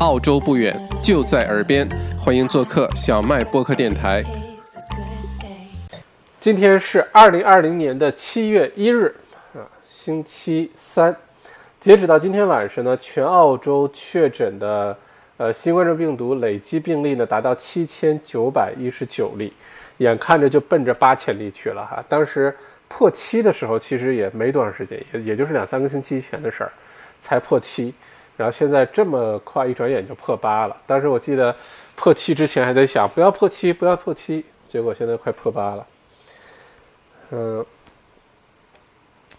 澳洲不远，就在耳边，欢迎做客小麦播客电台。今天是二零二零年的七月一日啊，星期三。截止到今天晚上呢，全澳洲确诊的呃新冠状病毒累计病例呢达到七千九百一十九例，眼看着就奔着八千例去了哈。当时破七的时候，其实也没多长时间，也也就是两三个星期前的事儿，才破七。然后现在这么快，一转眼就破八了。当时我记得破七之前还在想不要破七，不要破七，结果现在快破八了。嗯，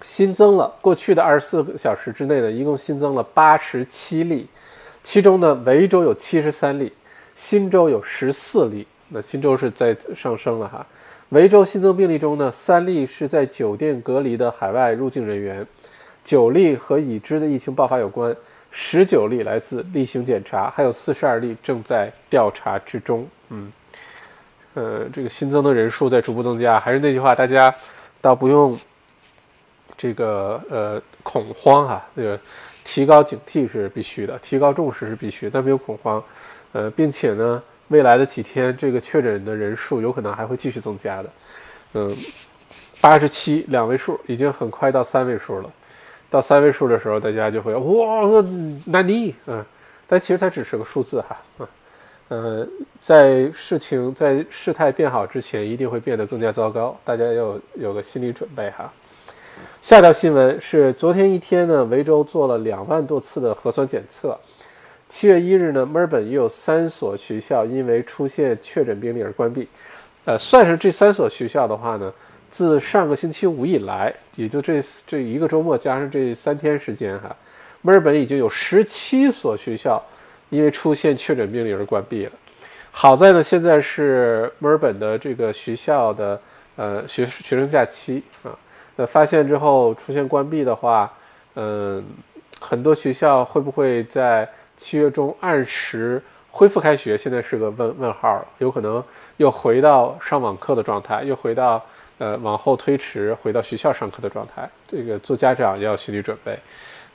新增了过去的二十四个小时之内呢，一共新增了八十七例，其中呢，维州有七十三例，新州有十四例。那新州是在上升了哈。维州新增病例中呢，三例是在酒店隔离的海外入境人员，九例和已知的疫情爆发有关。十九例来自例行检查，还有四十二例正在调查之中。嗯，呃，这个新增的人数在逐步增加。还是那句话，大家倒不用这个呃恐慌哈，这个提高警惕是必须的，提高重视是必须，但没有恐慌。呃，并且呢，未来的几天这个确诊的人数有可能还会继续增加的。嗯，八十七两位数，已经很快到三位数了。到三位数的时候，大家就会哇，难尼，嗯，但其实它只是个数字哈，啊，呃，在事情在事态变好之前，一定会变得更加糟糕，大家要有个心理准备哈。下条新闻是昨天一天呢，维州做了两万多次的核酸检测。七月一日呢，墨尔本又有三所学校因为出现确诊病例而关闭，呃，算上这三所学校的话呢。自上个星期五以来，也就这这一个周末加上这三天时间，哈，墨尔本已经有十七所学校因为出现确诊病例而关闭了。好在呢，现在是墨尔本的这个学校的呃学学生假期啊。那发现之后出现关闭的话，嗯，很多学校会不会在七月中按时恢复开学？现在是个问问号，有可能又回到上网课的状态，又回到。呃，往后推迟回到学校上课的状态，这个做家长也要心理准备。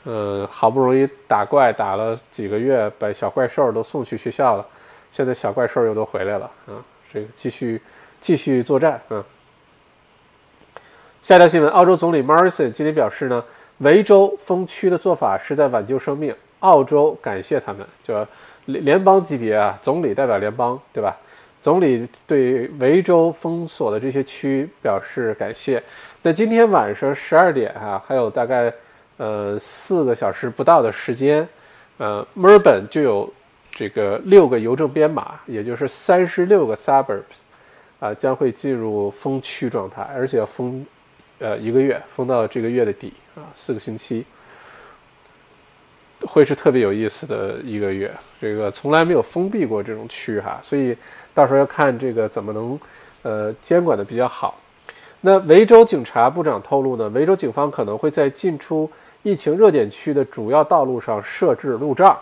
呃，好不容易打怪打了几个月，把小怪兽都送去学校了，现在小怪兽又都回来了啊！这个继续继续作战啊。下一条新闻，澳洲总理 Morrison 今天表示呢，维州封区的做法是在挽救生命，澳洲感谢他们，就联联邦级别啊，总理代表联邦，对吧？总理对维州封锁的这些区表示感谢。那今天晚上十二点啊，还有大概呃四个小时不到的时间，呃，墨尔本就有这个六个邮政编码，也就是三十六个 suburbs 啊，将会进入封区状态，而且要封呃一个月，封到这个月的底啊，四个星期。会是特别有意思的一个月，这个从来没有封闭过这种区哈，所以到时候要看这个怎么能，呃，监管的比较好。那维州警察部长透露呢，维州警方可能会在进出疫情热点区的主要道路上设置路障，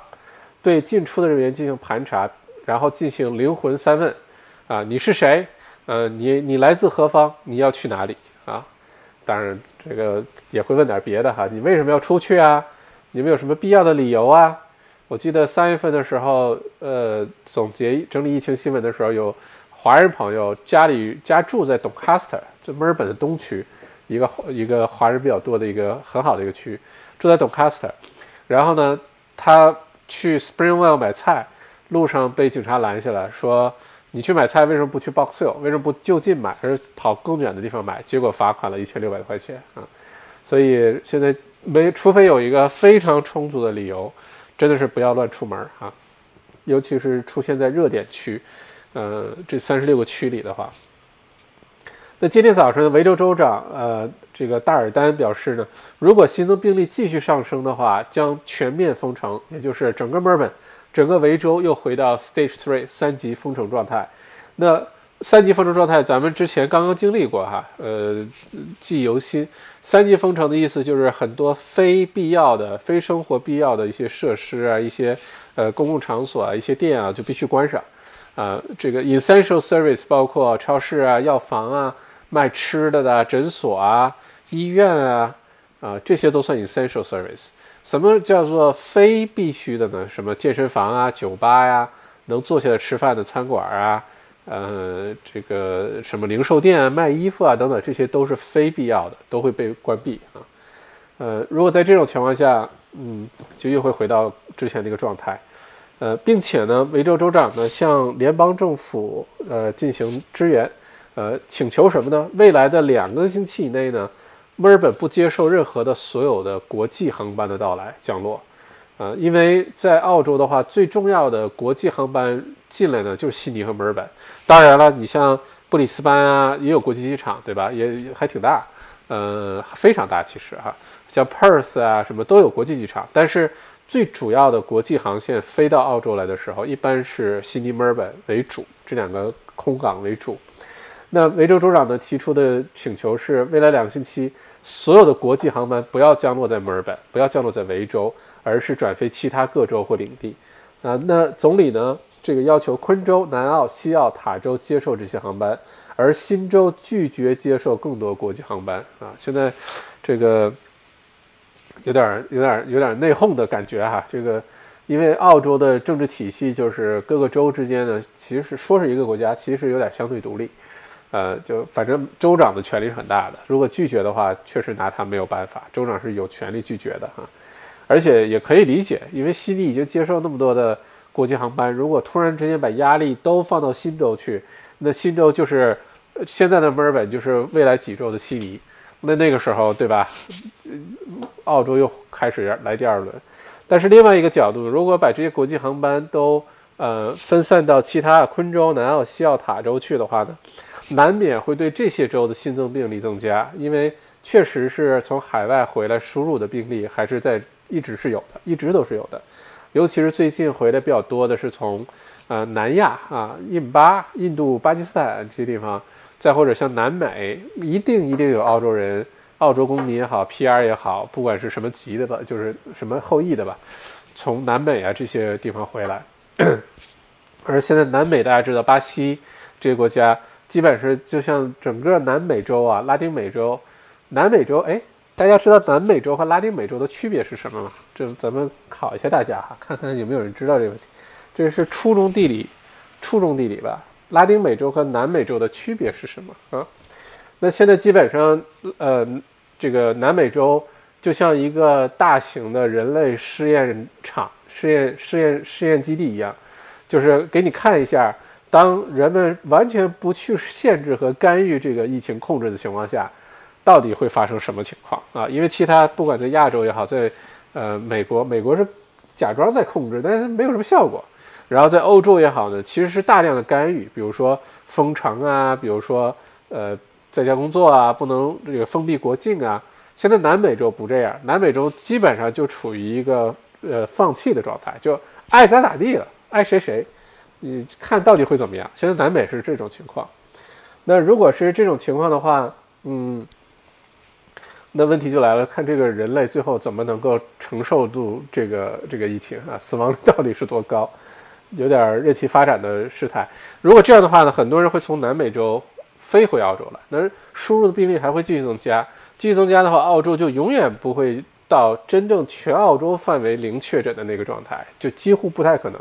对进出的人员进行盘查，然后进行灵魂三问，啊，你是谁？呃，你你来自何方？你要去哪里？啊，当然这个也会问点别的哈，你为什么要出去啊？你们有什么必要的理由啊？我记得三月份的时候，呃，总结整理疫情新闻的时候，有华人朋友家里家住在 Doncaster，就墨尔本的东区，一个一个华人比较多的一个很好的一个区，住在 Doncaster。然后呢，他去 Springwell 买菜，路上被警察拦下来说：“你去买菜为什么不去 Box Hill？为什么不就近买，而跑更远的地方买？”结果罚款了一千六百块钱啊！所以现在。没，除非有一个非常充足的理由，真的是不要乱出门啊！尤其是出现在热点区，呃，这三十六个区里的话。那今天早上，维州州长呃，这个大尔丹表示呢，如果新增病例继续上升的话，将全面封城，也就是整个墨尔本、整个维州又回到 Stage Three 三级封城状态。那三级封城状态，咱们之前刚刚经历过哈，呃，记忆犹新。三级封城的意思就是很多非必要的、非生活必要的一些设施啊，一些呃公共场所啊，一些店啊就必须关上。啊，这个 essential service 包括超市啊、药房啊、卖吃的的诊所啊、医院啊，啊这些都算 essential service。什么叫做非必须的呢？什么健身房啊、酒吧呀，能坐下来吃饭的餐馆啊，呃，这个什么零售店啊、卖衣服啊等等，这些都是非必要的，都会被关闭啊。呃，如果在这种情况下，嗯，就又会回到之前那个状态。呃，并且呢，维州州长呢向联邦政府呃进行支援，呃，请求什么呢？未来的两个星期以内呢？墨尔本不接受任何的所有的国际航班的到来降落，呃，因为在澳洲的话，最重要的国际航班进来呢就是悉尼和墨尔本。当然了，你像布里斯班啊，也有国际机场，对吧？也还挺大，呃，非常大其实哈。像 Perth 啊什么都有国际机场，但是最主要的国际航线飞到澳洲来的时候，一般是悉尼、墨尔本为主，这两个空港为主。那维州州长呢提出的请求是，未来两个星期所有的国际航班不要降落在墨尔本，不要降落在维州，而是转飞其他各州或领地。啊，那总理呢这个要求昆州、南澳、西澳、塔州接受这些航班，而新州拒绝接受更多国际航班。啊，现在这个有点、有点、有点内讧的感觉哈。这个因为澳洲的政治体系就是各个州之间呢，其实说是一个国家，其实有点相对独立。呃，就反正州长的权力是很大的，如果拒绝的话，确实拿他没有办法。州长是有权利拒绝的哈，而且也可以理解，因为悉尼已经接受那么多的国际航班，如果突然之间把压力都放到新州去，那新州就是现在的墨尔本，就是未来几周的悉尼，那那个时候对吧？澳洲又开始来第二轮。但是另外一个角度，如果把这些国际航班都呃分散到其他昆州、南澳、西澳、塔州去的话呢？难免会对这些州的新增病例增加，因为确实是从海外回来输入的病例还是在一直是有的，一直都是有的。尤其是最近回来比较多的是从呃南亚啊、印巴、印度、巴基斯坦这些地方，再或者像南美，一定一定有澳洲人、澳洲公民也好、PR 也好，不管是什么籍的吧，就是什么后裔的吧，从南美啊这些地方回来。而现在南美大家知道，巴西这个国家。基本是就像整个南美洲啊，拉丁美洲，南美洲，哎，大家知道南美洲和拉丁美洲的区别是什么吗？这咱们考一下大家哈，看看有没有人知道这个问题。这是初中地理，初中地理吧？拉丁美洲和南美洲的区别是什么啊？那现在基本上，呃，这个南美洲就像一个大型的人类试验场、试验试验试验基地一样，就是给你看一下。当人们完全不去限制和干预这个疫情控制的情况下，到底会发生什么情况啊？因为其他不管在亚洲也好，在呃美国，美国是假装在控制，但是没有什么效果。然后在欧洲也好呢，其实是大量的干预，比如说封城啊，比如说呃在家工作啊，不能这个封闭国境啊。现在南美洲不这样，南美洲基本上就处于一个呃放弃的状态，就爱咋咋地了，爱谁谁。你看到底会怎么样？现在南美是这种情况，那如果是这种情况的话，嗯，那问题就来了，看这个人类最后怎么能够承受住这个这个疫情啊，死亡率到底是多高？有点任其发展的事态。如果这样的话呢，很多人会从南美洲飞回澳洲来，那输入的病例还会继续增加，继续增加的话，澳洲就永远不会到真正全澳洲范围零确诊的那个状态，就几乎不太可能。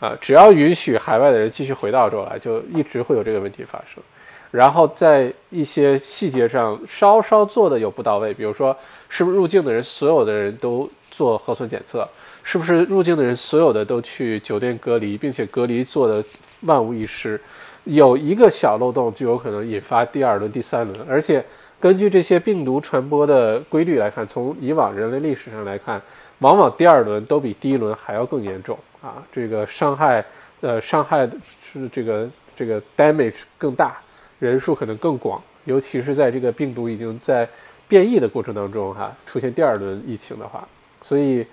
啊，只要允许海外的人继续回到澳洲来，就一直会有这个问题发生。然后在一些细节上稍稍做的有不到位，比如说是不是入境的人所有的人都做核酸检测，是不是入境的人所有的都去酒店隔离，并且隔离做的万无一失，有一个小漏洞就有可能引发第二轮、第三轮。而且根据这些病毒传播的规律来看，从以往人类历史上来看，往往第二轮都比第一轮还要更严重。啊，这个伤害，呃，伤害是这个这个 damage 更大，人数可能更广，尤其是在这个病毒已经在变异的过程当中，哈，出现第二轮疫情的话，所以，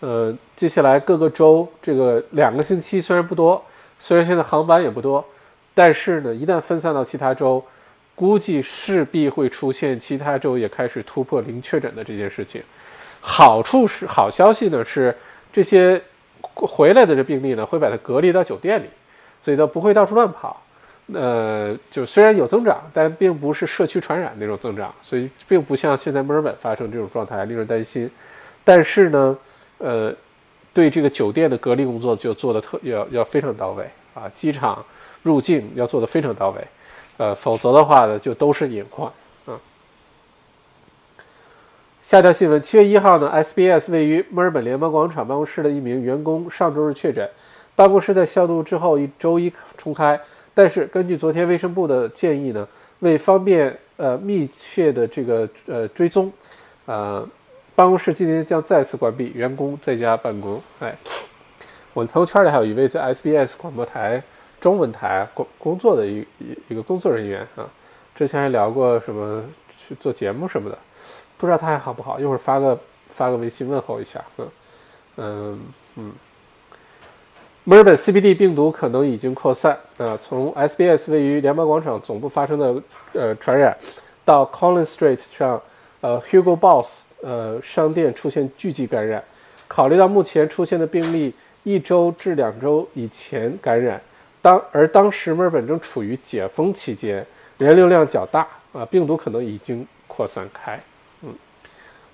呃，接下来各个州这个两个星期虽然不多，虽然现在航班也不多，但是呢，一旦分散到其他州，估计势必会出现其他州也开始突破零确诊的这件事情。好处是，好消息呢是这些。回来的这病例呢，会把它隔离到酒店里，所以它不会到处乱跑。呃，就虽然有增长，但并不是社区传染那种增长，所以并不像现在墨尔本发生这种状态令人担心。但是呢，呃，对这个酒店的隔离工作就做的特要要非常到位啊，机场入境要做的非常到位，呃，否则的话呢，就都是隐患。下条新闻，七月一号呢，SBS 位于墨尔本联邦广场办公室的一名员工上周日确诊，办公室在消毒之后一周一重开，但是根据昨天卫生部的建议呢，为方便呃密切的这个呃追踪，呃。办公室今天将再次关闭，员工在家办公。哎，我朋友圈里还有一位在 SBS 广播台中文台工工作的一一一个工作人员啊，之前还聊过什么去做节目什么的，不知道他还好不好？一会儿发个发个微信问候一下。嗯嗯嗯，墨尔本 CBD 病毒可能已经扩散啊，从 SBS 位于联邦广场总部发生的呃传染，到 Collins Street 上。呃，Hugo Boss 呃商店出现聚集感染，考虑到目前出现的病例一周至两周以前感染，当而当时墨尔本正处于解封期间，人流量较大啊，病毒可能已经扩散开，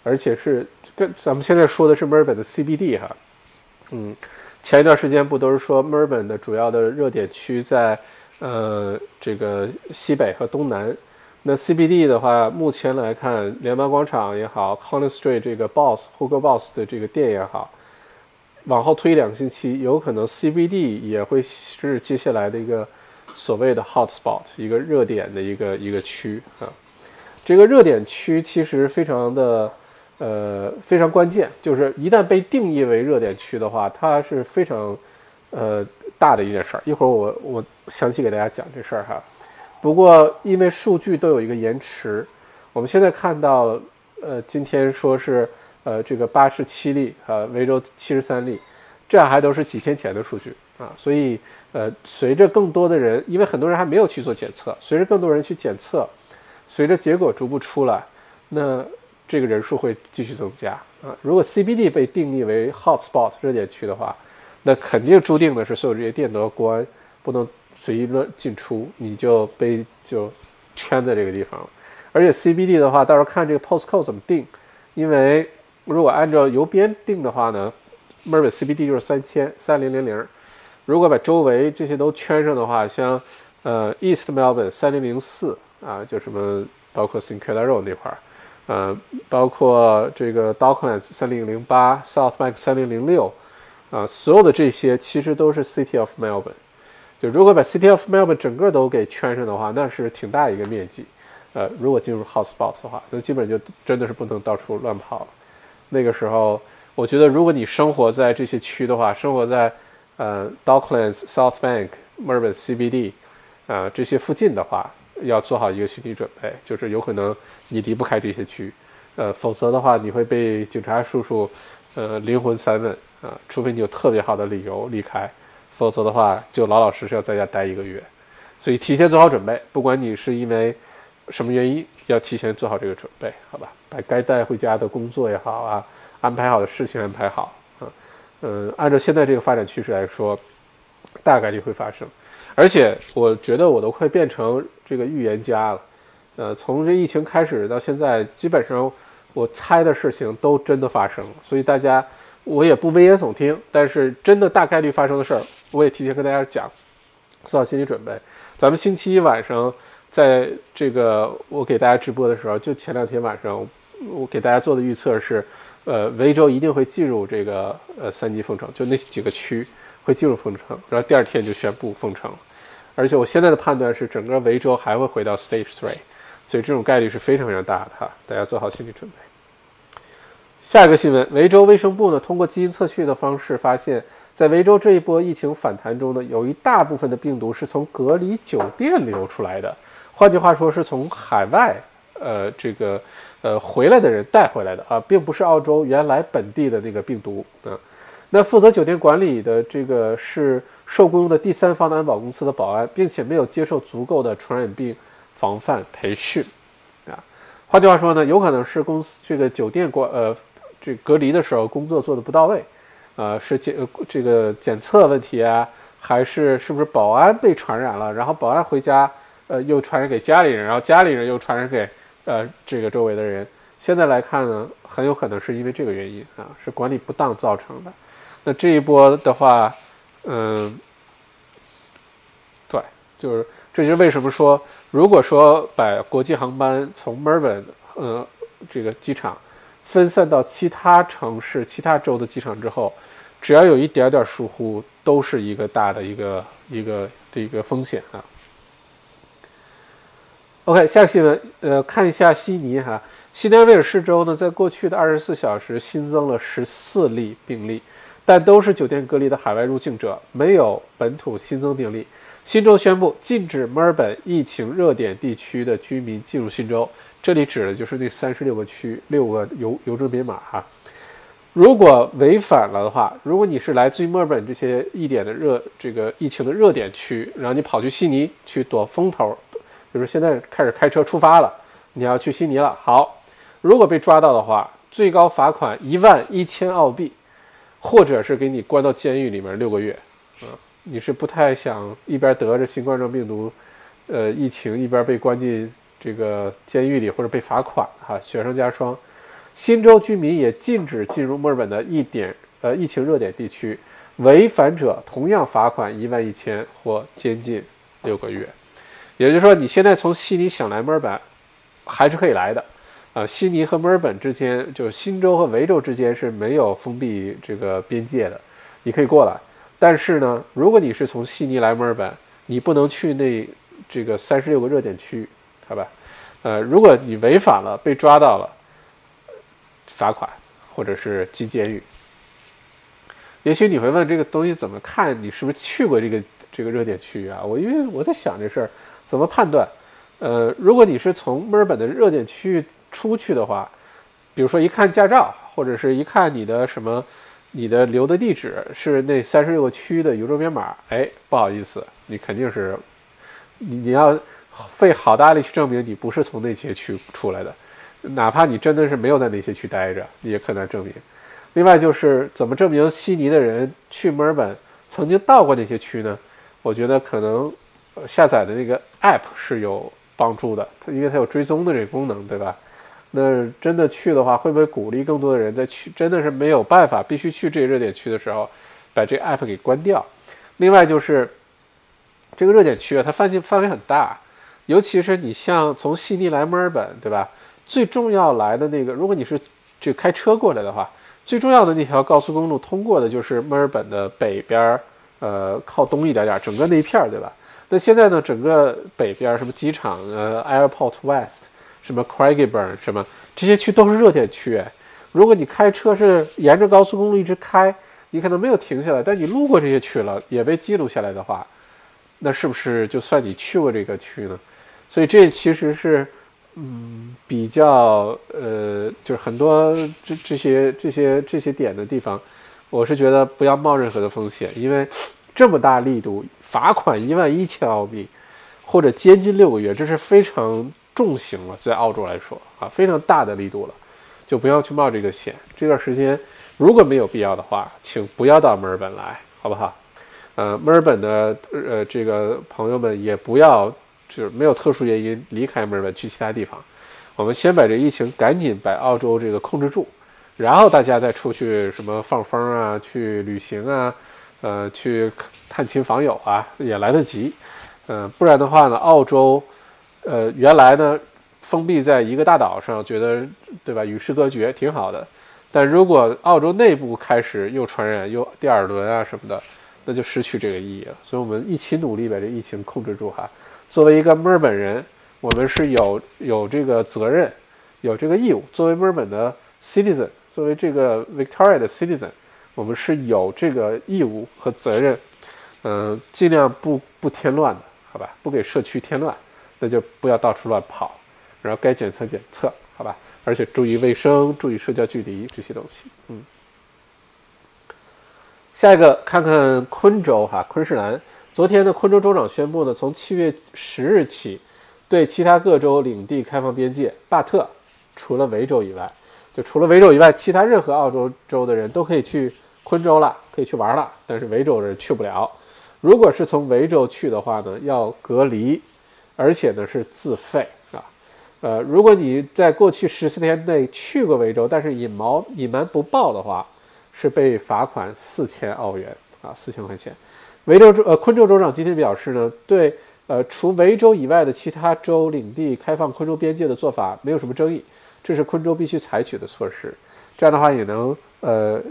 而且是跟咱们现在说的是墨尔本的 CBD 哈，嗯，前一段时间不都是说墨尔本的主要的热点区在呃这个西北和东南。那 CBD 的话，目前来看，联邦广场也好，Collins Street 这个 Boss Hugo Boss 的这个店也好，往后推两个星期，有可能 CBD 也会是接下来的一个所谓的 hot spot，一个热点的一个一个区啊。这个热点区其实非常的呃非常关键，就是一旦被定义为热点区的话，它是非常呃大的一件事儿。一会儿我我详细给大家讲这事儿哈。不过，因为数据都有一个延迟，我们现在看到，呃，今天说是，呃，这个八十七例，呃，维州七十三例，这还都是几天前的数据啊。所以，呃，随着更多的人，因为很多人还没有去做检测，随着更多人去检测，随着结果逐步出来，那这个人数会继续增加啊。如果 CBD 被定义为 hot spot 热点区的话，那肯定注定的是所有这些店都要关，不能。随意乱进出，你就被就圈在这个地方了。而且 CBD 的话，到时候看这个 postcode 怎么定，因为如果按照邮编定的话呢，墨尔本 CBD 就是三千三零零零。如果把周围这些都圈上的话，像呃 East Melbourne 三零零四啊，就什么包括 St Kilda Road 那块儿，呃，包括这个 Docklands 三零零八，South Bank 三零零六啊，所有的这些其实都是 City of Melbourne。就如果把 City of Melbourne 整个都给圈上的话，那是挺大一个面积。呃，如果进入 hotspot 的话，那基本就真的是不能到处乱跑了。那个时候，我觉得如果你生活在这些区的话，生活在呃 Docklands、South Bank、Melbourne CBD 啊这些附近的话，要做好一个心理准备，就是有可能你离不开这些区，呃，否则的话你会被警察叔叔呃灵魂三问啊，除非你有特别好的理由离开。否则的话，就老老实实要在家待一个月，所以提前做好准备。不管你是因为什么原因，要提前做好这个准备，好吧？把该带回家的工作也好啊，安排好的事情安排好啊。嗯，按照现在这个发展趋势来说，大概率会发生。而且我觉得我都快变成这个预言家了。呃，从这疫情开始到现在，基本上我猜的事情都真的发生了。所以大家。我也不危言耸听，但是真的大概率发生的事儿，我也提前跟大家讲，做好心理准备。咱们星期一晚上，在这个我给大家直播的时候，就前两天晚上，我给大家做的预测是，呃，维州一定会进入这个呃三级封城，就那几个区会进入封城，然后第二天就宣布封城。而且我现在的判断是，整个维州还会回到 Stage Three，所以这种概率是非常非常大的哈，大家做好心理准备。下一个新闻，维州卫生部呢通过基因测序的方式发现，在维州这一波疫情反弹中呢，有一大部分的病毒是从隔离酒店流出来的，换句话说是从海外，呃，这个呃回来的人带回来的啊，并不是澳洲原来本地的那个病毒啊。那负责酒店管理的这个是受雇佣的第三方的安保公司的保安，并且没有接受足够的传染病防范培训啊。换句话说呢，有可能是公司这个酒店管呃。这隔离的时候工作做的不到位，呃，是检这个检测问题啊，还是是不是保安被传染了？然后保安回家，呃，又传染给家里人，然后家里人又传染给呃这个周围的人，现在来看呢，很有可能是因为这个原因啊，是管理不当造成的。那这一波的话，嗯，对，就是这就是为什么说，如果说把国际航班从墨尔本呃这个机场分散到其他城市、其他州的机场之后，只要有一点点疏忽，都是一个大的一个一个的一个风险啊。OK，下个新闻，呃，看一下悉尼哈，西南威尔士州呢，在过去的二十四小时新增了十四例病例，但都是酒店隔离的海外入境者，没有本土新增病例。新州宣布禁止墨尔本疫情热点地区的居民进入新州，这里指的就是那三十六个区六个邮邮政编码哈。如果违反了的话，如果你是来自于墨尔本这些一点的热这个疫情的热点区，然后你跑去悉尼去躲风头。就是现在开始开车出发了，你要去悉尼了。好，如果被抓到的话，最高罚款一万一千澳币，或者是给你关到监狱里面六个月。啊，你是不太想一边得着新冠状病毒，呃，疫情一边被关进这个监狱里或者被罚款哈，雪上加霜。新州居民也禁止进入墨尔本的一点呃疫情热点地区，违反者同样罚款一万一千或监禁六个月。也就是说，你现在从悉尼想来墨尔本，还是可以来的，啊，悉尼和墨尔本之间，就是新州和维州之间是没有封闭这个边界的，你可以过来。但是呢，如果你是从悉尼来墨尔本，你不能去那这个三十六个热点区域，好吧？呃，如果你违反了，被抓到了，罚款或者是进监狱。也许你会问，这个东西怎么看？你是不是去过这个这个热点区域啊？我因为我在想这事儿。怎么判断？呃，如果你是从墨尔本的热点区域出去的话，比如说一看驾照，或者是一看你的什么，你的留的地址是那三十六个区的邮政编码，哎，不好意思，你肯定是你你要费好大力去证明你不是从那些区出来的，哪怕你真的是没有在那些区待着，你也可能证明。另外就是怎么证明悉尼的人去墨尔本曾经到过那些区呢？我觉得可能。下载的那个 app 是有帮助的，它因为它有追踪的这个功能，对吧？那真的去的话，会不会鼓励更多的人在去？真的是没有办法，必须去这个热点区的时候，把这个 app 给关掉。另外就是这个热点区啊，它范围范围很大，尤其是你像从悉尼来墨尔本，对吧？最重要来的那个，如果你是这开车过来的话，最重要的那条高速公路通过的就是墨尔本的北边儿，呃，靠东一点点，整个那一片儿，对吧？那现在呢？整个北边什么机场，呃，Airport West，什么 Craigieburn，什么这些区都是热点区。如果你开车是沿着高速公路一直开，你可能没有停下来，但你路过这些区了，也被记录下来的话，那是不是就算你去过这个区呢？所以这其实是，嗯，比较呃，就是很多这这些这些这些点的地方，我是觉得不要冒任何的风险，因为这么大力度。罚款一万一千澳币，或者监禁六个月，这是非常重刑了，在澳洲来说啊，非常大的力度了，就不要去冒这个险。这段时间如果没有必要的话，请不要到墨尔本来，好不好？呃，墨尔本的呃这个朋友们也不要，就是没有特殊原因离开墨尔本去其他地方。我们先把这疫情赶紧把澳洲这个控制住，然后大家再出去什么放风啊，去旅行啊。呃，去探亲访友啊，也来得及。嗯，不然的话呢，澳洲，呃，原来呢封闭在一个大岛上，觉得对吧，与世隔绝挺好的。但如果澳洲内部开始又传染又第二轮啊什么的，那就失去这个意义了。所以，我们一起努力把这疫情控制住哈。作为一个墨尔本人，我们是有有这个责任，有这个义务。作为墨尔本的 citizen，作为这个 Victoria 的 citizen。我们是有这个义务和责任，嗯，尽量不不添乱的，好吧？不给社区添乱，那就不要到处乱跑，然后该检测检测，好吧？而且注意卫生，注意社交距离这些东西。嗯，下一个看看昆州哈，昆士兰，昨天呢昆州州长宣布呢，从七月十日起，对其他各州领地开放边界，巴特除了维州以外，就除了维州以外，其他任何澳洲州的人都可以去。昆州了，可以去玩了，但是维州人去不了。如果是从维州去的话呢，要隔离，而且呢是自费啊。呃，如果你在过去十四天内去过维州，但是隐瞒隐瞒不报的话，是被罚款四千澳元啊，四千块钱。维州州呃昆州州长今天表示呢，对呃除维州以外的其他州领地开放昆州边界的做法没有什么争议，这是昆州必须采取的措施。这样的话也能呃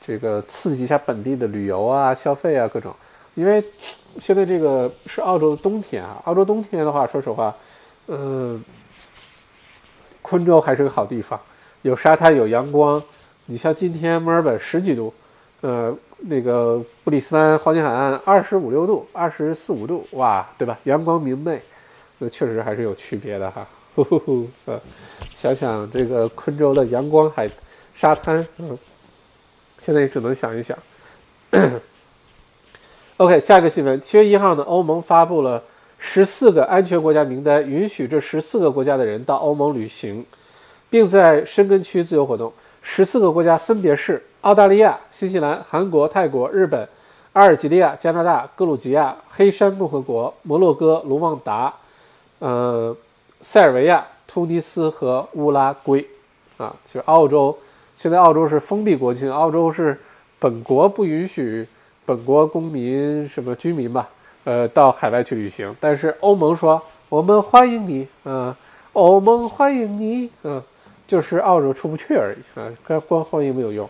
这个刺激一下本地的旅游啊、消费啊各种。因为 现在这个是澳洲的冬天啊，澳洲冬天的话，说实话，嗯。昆州还是个好地方，有沙滩，有阳光。你像今天墨尔本十几度，呃，那个布里斯班黄金海岸二十五六度，二十四五度，哇，对吧？阳光明媚，那确实还是有区别的哈。呵呵呵，呃，想想这个昆州的阳光海沙滩，嗯，现在也只能想一想。OK，下一个新闻，七月一号呢，欧盟发布了。十四个安全国家名单允许这十四个国家的人到欧盟旅行，并在申根区自由活动。十四个国家分别是澳大利亚、新西兰、韩国、泰国、日本、阿尔及利亚、加拿大、格鲁吉亚、黑山共和国、摩洛哥、卢旺达、呃、塞尔维亚、突尼斯和乌拉圭。啊，就是澳洲。现在澳洲是封闭国境，澳洲是本国不允许本国公民什么居民吧。呃，到海外去旅行，但是欧盟说我们欢迎你，嗯，欧盟欢迎你，嗯，就是澳洲出不去而已，啊，光光欢迎没有用，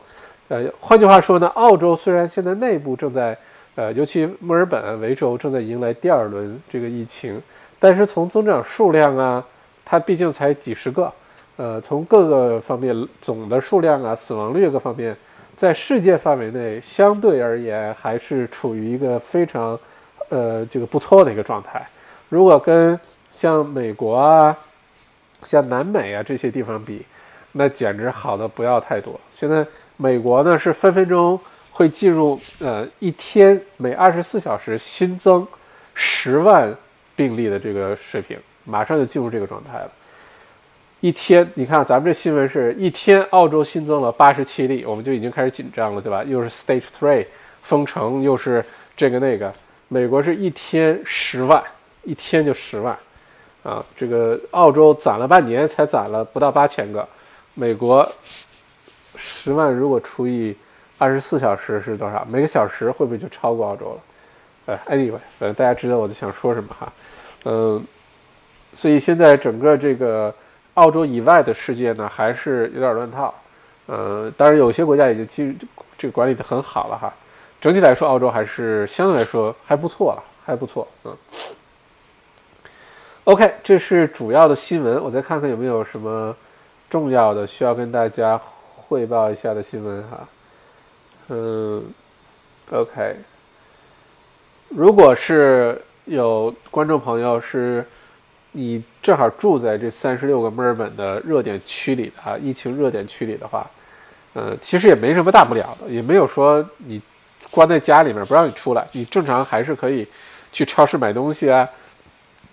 呃，换句话说呢，澳洲虽然现在内部正在，呃，尤其墨尔本、维州正在迎来第二轮这个疫情，但是从增长数量啊，它毕竟才几十个，呃，从各个方面总的数量啊、死亡率各方面，在世界范围内相对而言还是处于一个非常。呃，这个不错的一个状态。如果跟像美国啊、像南美啊这些地方比，那简直好的不要太多。现在美国呢是分分钟会进入呃一天每二十四小时新增十万病例的这个水平，马上就进入这个状态了。一天，你看咱们这新闻是一天，澳洲新增了八十七例，我们就已经开始紧张了，对吧？又是 Stage Three 封城，又是这个那个。美国是一天十万，一天就十万，啊，这个澳洲攒了半年才攒了不到八千个，美国十万如果除以二十四小时是多少？每个小时会不会就超过澳洲了？呃，anyway，反正大家知道我在想说什么哈，嗯，所以现在整个这个澳洲以外的世界呢，还是有点乱套，呃，当然有些国家已经基于这个管理的很好了哈。整体来说，澳洲还是相对来说还不错了，还不错。嗯，OK，这是主要的新闻。我再看看有没有什么重要的需要跟大家汇报一下的新闻哈。嗯，OK，如果是有观众朋友是你正好住在这三十六个墨尔本的热点区里啊，疫情热点区里的话，呃，其实也没什么大不了的，也没有说你。关在家里面不让你出来，你正常还是可以去超市买东西啊，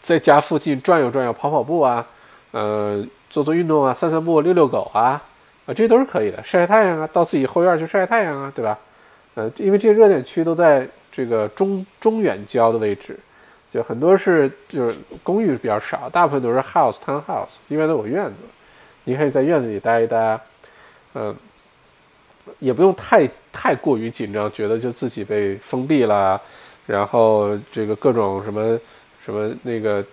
在家附近转悠转悠、跑跑步啊，呃，做做运动啊，散散步、遛遛狗啊，啊，这都是可以的。晒晒太阳啊，到自己后院去晒晒太阳啊，对吧？呃，因为这些热点区都在这个中中远郊的位置，就很多是就是公寓比较少，大部分都是 house town house，一般都有院子，你可以在院子里待一待，嗯。也不用太太过于紧张，觉得就自己被封闭了，然后这个各种什么什么那个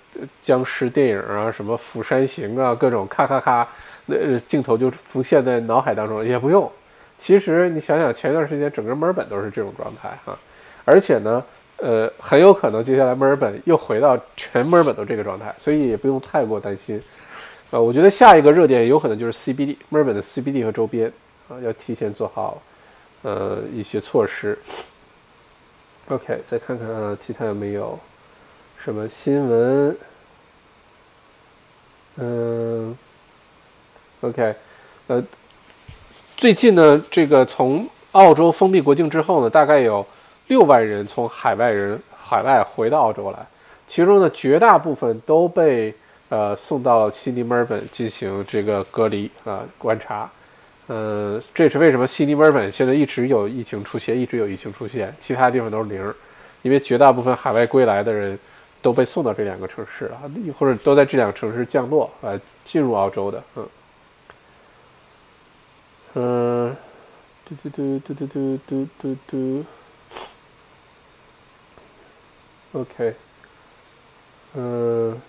僵尸电影啊，什么《釜山行》啊，各种咔咔咔，那镜头就浮现在脑海当中。也不用，其实你想想，前一段时间整个墨尔本都是这种状态哈，而且呢，呃，很有可能接下来墨尔本又回到全墨尔本都这个状态，所以也不用太过担心。呃，我觉得下一个热点有可能就是 CBD，墨尔本的 CBD 和周边。啊，要提前做好，呃，一些措施。OK，再看看其他有没有什么新闻。嗯，OK，呃，最近呢，这个从澳洲封闭国境之后呢，大概有六万人从海外人海外回到澳洲来，其中呢，绝大部分都被呃送到悉尼、墨尔本进行这个隔离啊观察。呃，这是为什么悉尼、墨尔本现在一直有疫情出现，一直有疫情出现，其他地方都是零，因为绝大部分海外归来的人都被送到这两个城市啊，或者都在这两个城市降落啊，进入澳洲的，嗯，嗯，嘟嘟嘟嘟嘟嘟嘟嘟嘟。，OK，嗯。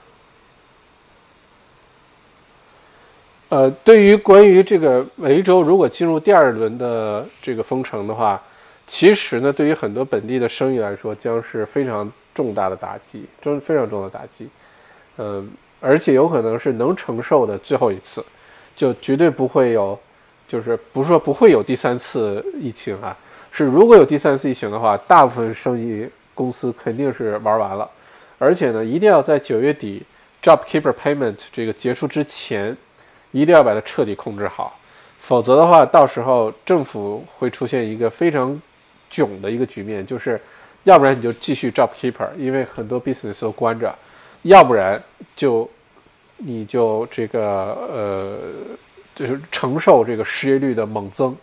呃，对于关于这个维州如果进入第二轮的这个封城的话，其实呢，对于很多本地的生意来说，将是非常重大的打击，真非常重的打击。嗯，而且有可能是能承受的最后一次，就绝对不会有，就是不是说不会有第三次疫情啊，是如果有第三次疫情的话，大部分生意公司肯定是玩完了，而且呢，一定要在九月底 JobKeeper Payment 这个结束之前。一定要把它彻底控制好，否则的话，到时候政府会出现一个非常囧的一个局面，就是要不然你就继续 job keeper，因为很多 business 都关着；要不然就你就这个呃，就是承受这个失业率的猛增。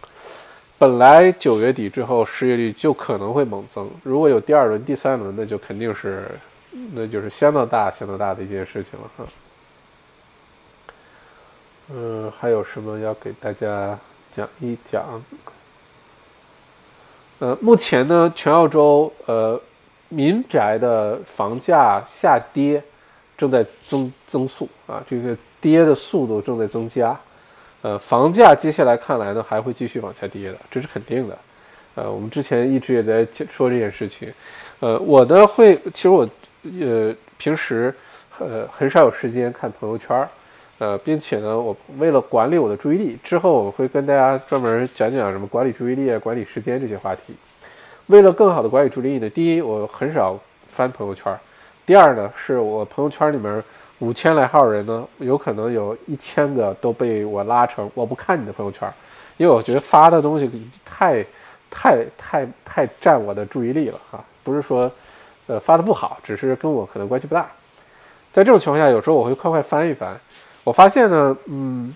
本来九月底之后失业率就可能会猛增，如果有第二轮、第三轮，那就肯定是那就是相当大、相当大的一件事情了哈。嗯，还有什么要给大家讲一讲？呃，目前呢，全澳洲呃民宅的房价下跌正在增增速啊，这个跌的速度正在增加。呃，房价接下来看来呢还会继续往下跌的，这是肯定的。呃，我们之前一直也在说这件事情。呃，我呢会，其实我呃平时呃很少有时间看朋友圈儿。呃，并且呢，我为了管理我的注意力，之后我会跟大家专门讲讲什么管理注意力啊、管理时间这些话题。为了更好的管理注意力呢，第一，我很少翻朋友圈儿；第二呢，是我朋友圈里面五千来号人呢，有可能有一千个都被我拉成我不看你的朋友圈，因为我觉得发的东西太、太、太、太占我的注意力了哈。不是说呃发的不好，只是跟我可能关系不大。在这种情况下，有时候我会快快翻一翻。我发现呢，嗯，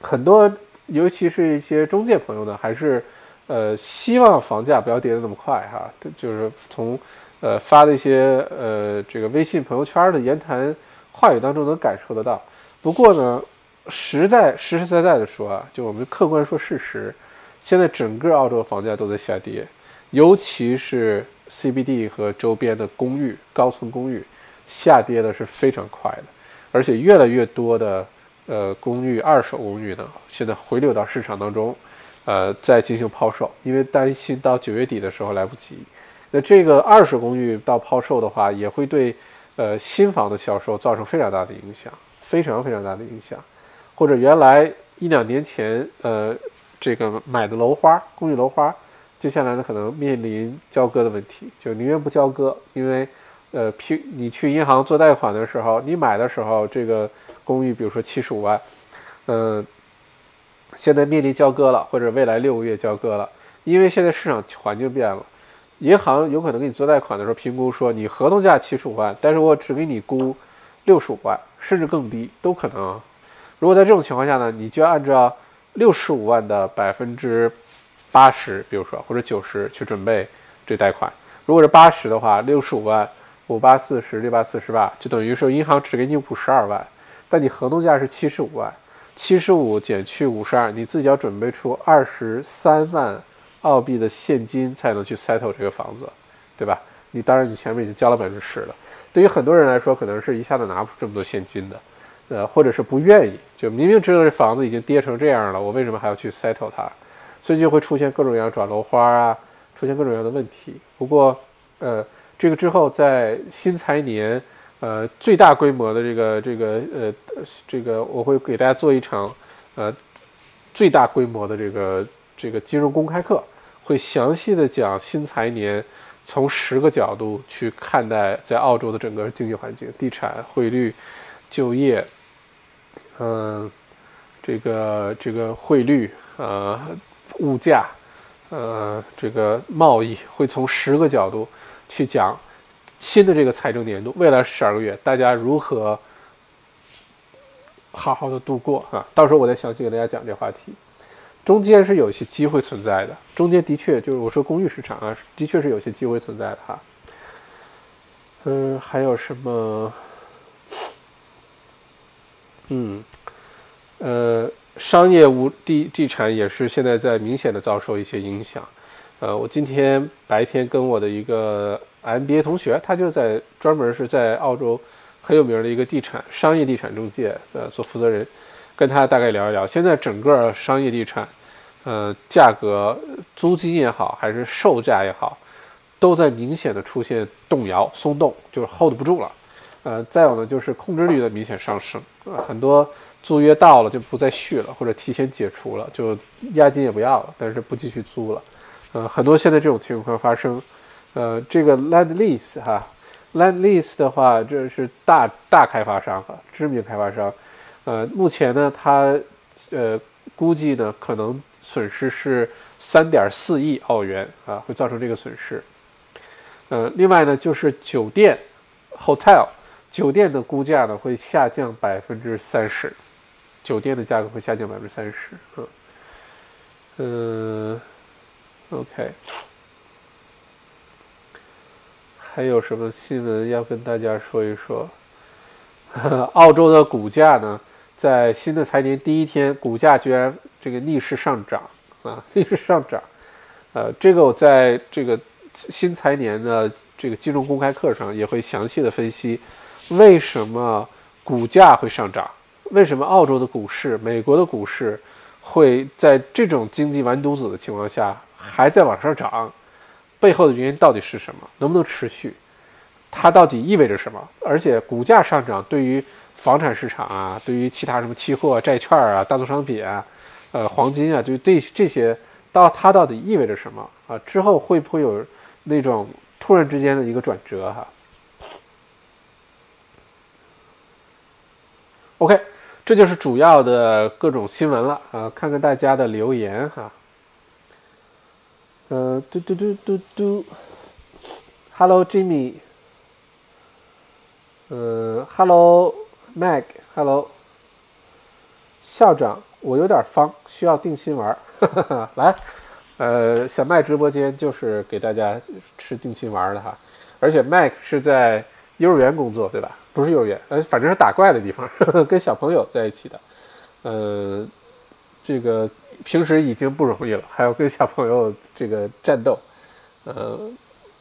很多，尤其是一些中介朋友呢，还是，呃，希望房价不要跌得那么快哈。就是从，呃，发的一些呃这个微信朋友圈的言谈话语当中能感受得到。不过呢，实在实实在在的说啊，就我们客观说事实，现在整个澳洲房价都在下跌，尤其是 CBD 和周边的公寓、高层公寓，下跌的是非常快的。而且越来越多的呃公寓二手公寓呢，现在回流到市场当中，呃，在进行抛售，因为担心到九月底的时候来不及。那这个二手公寓到抛售的话，也会对呃新房的销售造成非常大的影响，非常非常大的影响。或者原来一两年前呃这个买的楼花公寓楼花，接下来呢可能面临交割的问题，就宁愿不交割，因为。呃，平你去银行做贷款的时候，你买的时候这个公寓，比如说七十五万，嗯，现在面临交割了，或者未来六个月交割了，因为现在市场环境变了，银行有可能给你做贷款的时候评估说你合同价七十五万，但是我只给你估六十五万，甚至更低都可能。如果在这种情况下呢，你就要按照六十五万的百分之八十，比如说或者九十去准备这贷款。如果是八十的话，六十五万。五八四十六八四十八，就等于说银行只给你五十二万，但你合同价是七十五万，七十五减去五十二，你自己要准备出二十三万澳币的现金才能去 settle 这个房子，对吧？你当然你前面已经交了百分之十了，对于很多人来说，可能是一下子拿不出这么多现金的，呃，或者是不愿意，就明明知道这房子已经跌成这样了，我为什么还要去 settle 它？所以就会出现各种各样转楼花啊，出现各种各样的问题。不过，呃。这个之后，在新财年，呃，最大规模的这个这个呃这个，我会给大家做一场呃最大规模的这个这个金融公开课，会详细的讲新财年从十个角度去看待在澳洲的整个经济环境、地产、汇率、就业，嗯，这个这个汇率呃物价呃这个贸易，会从十个角度。去讲新的这个财政年度，未来十二个月大家如何好好的度过啊？到时候我再详细给大家讲这话题。中间是有一些机会存在的，中间的确就是我说公寓市场啊，的确是有些机会存在的哈。嗯，还有什么？嗯，呃，商业物地地产也是现在在明显的遭受一些影响。呃，我今天白天跟我的一个 MBA 同学，他就在专门是在澳洲很有名的一个地产商业地产中介呃做负责人，跟他大概聊一聊，现在整个商业地产，呃，价格租金也好，还是售价也好，都在明显的出现动摇、松动，就是 hold 不住了。呃，再有呢，就是控制率的明显上升，很多租约到了就不再续了，或者提前解除了，就押金也不要了，但是不继续租了。呃，很多现在这种情况发生，呃，这个 land lease 哈，land lease 的话，这是大大开发商哈，知名开发商，呃，目前呢，他呃估计呢，可能损失是三点四亿澳元啊，会造成这个损失。呃，另外呢，就是酒店 hotel 酒店的估价呢会下降百分之三十，酒店的价格会下降百分之三十，嗯，嗯。OK，还有什么新闻要跟大家说一说？澳洲的股价呢，在新的财年第一天，股价居然这个逆势上涨啊，逆势上涨。呃，这个我在这个新财年的这个金融公开课上也会详细的分析，为什么股价会上涨？为什么澳洲的股市、美国的股市会在这种经济完犊子的情况下？还在往上涨，背后的原因到底是什么？能不能持续？它到底意味着什么？而且股价上涨对于房产市场啊，对于其他什么期货、债券啊、大宗商品啊、呃黄金啊，就对这些，到它到底意味着什么啊？之后会不会有那种突然之间的一个转折？哈，OK，这就是主要的各种新闻了啊！看看大家的留言哈。呃，嘟嘟嘟嘟嘟，Hello Jimmy，呃，Hello Mag，Hello，校长，我有点方，需要定心丸，来，呃，小麦直播间就是给大家吃定心丸的哈，而且 Mag 是在幼儿园工作对吧？不是幼儿园，呃，反正是打怪的地方，跟小朋友在一起的，呃，这个。平时已经不容易了，还要跟小朋友这个战斗，呃，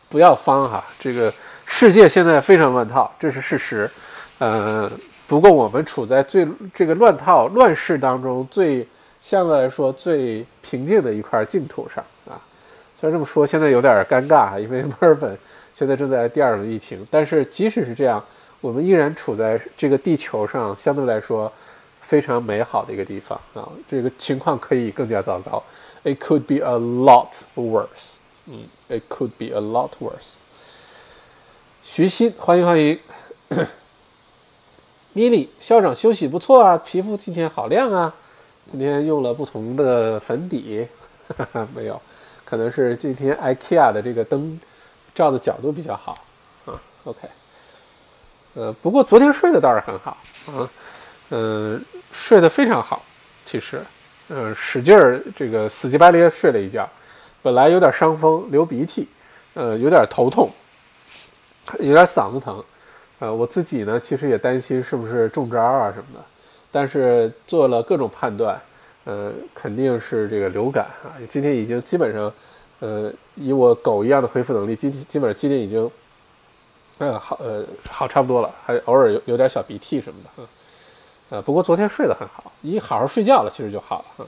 不要方哈。这个世界现在非常乱套，这是事实。呃，不过我们处在最这个乱套乱世当中，最相对来说最平静的一块净土上啊。虽然这么说，现在有点尴尬，因为墨尔本现在正在第二轮疫情。但是即使是这样，我们依然处在这个地球上，相对来说。非常美好的一个地方啊，这个情况可以更加糟糕。It could be a lot worse。嗯，It could be a lot worse。徐鑫，欢迎欢迎。米莉校长休息不错啊，皮肤今天好亮啊。今天用了不同的粉底，哈 哈没有，可能是今天 IKEA 的这个灯照的角度比较好啊。OK，呃，不过昨天睡的倒是很好啊。嗯，睡得非常好，其实，嗯，使劲儿这个死乞白咧睡了一觉，本来有点伤风流鼻涕，呃，有点头痛，有点嗓子疼，呃，我自己呢其实也担心是不是中招啊什么的，但是做了各种判断，呃，肯定是这个流感啊，今天已经基本上，呃，以我狗一样的恢复能力，今天基本上今天已经，呃，好，呃，好差不多了，还偶尔有有点小鼻涕什么的，呃，不过昨天睡得很好，一好好睡觉了，其实就好了。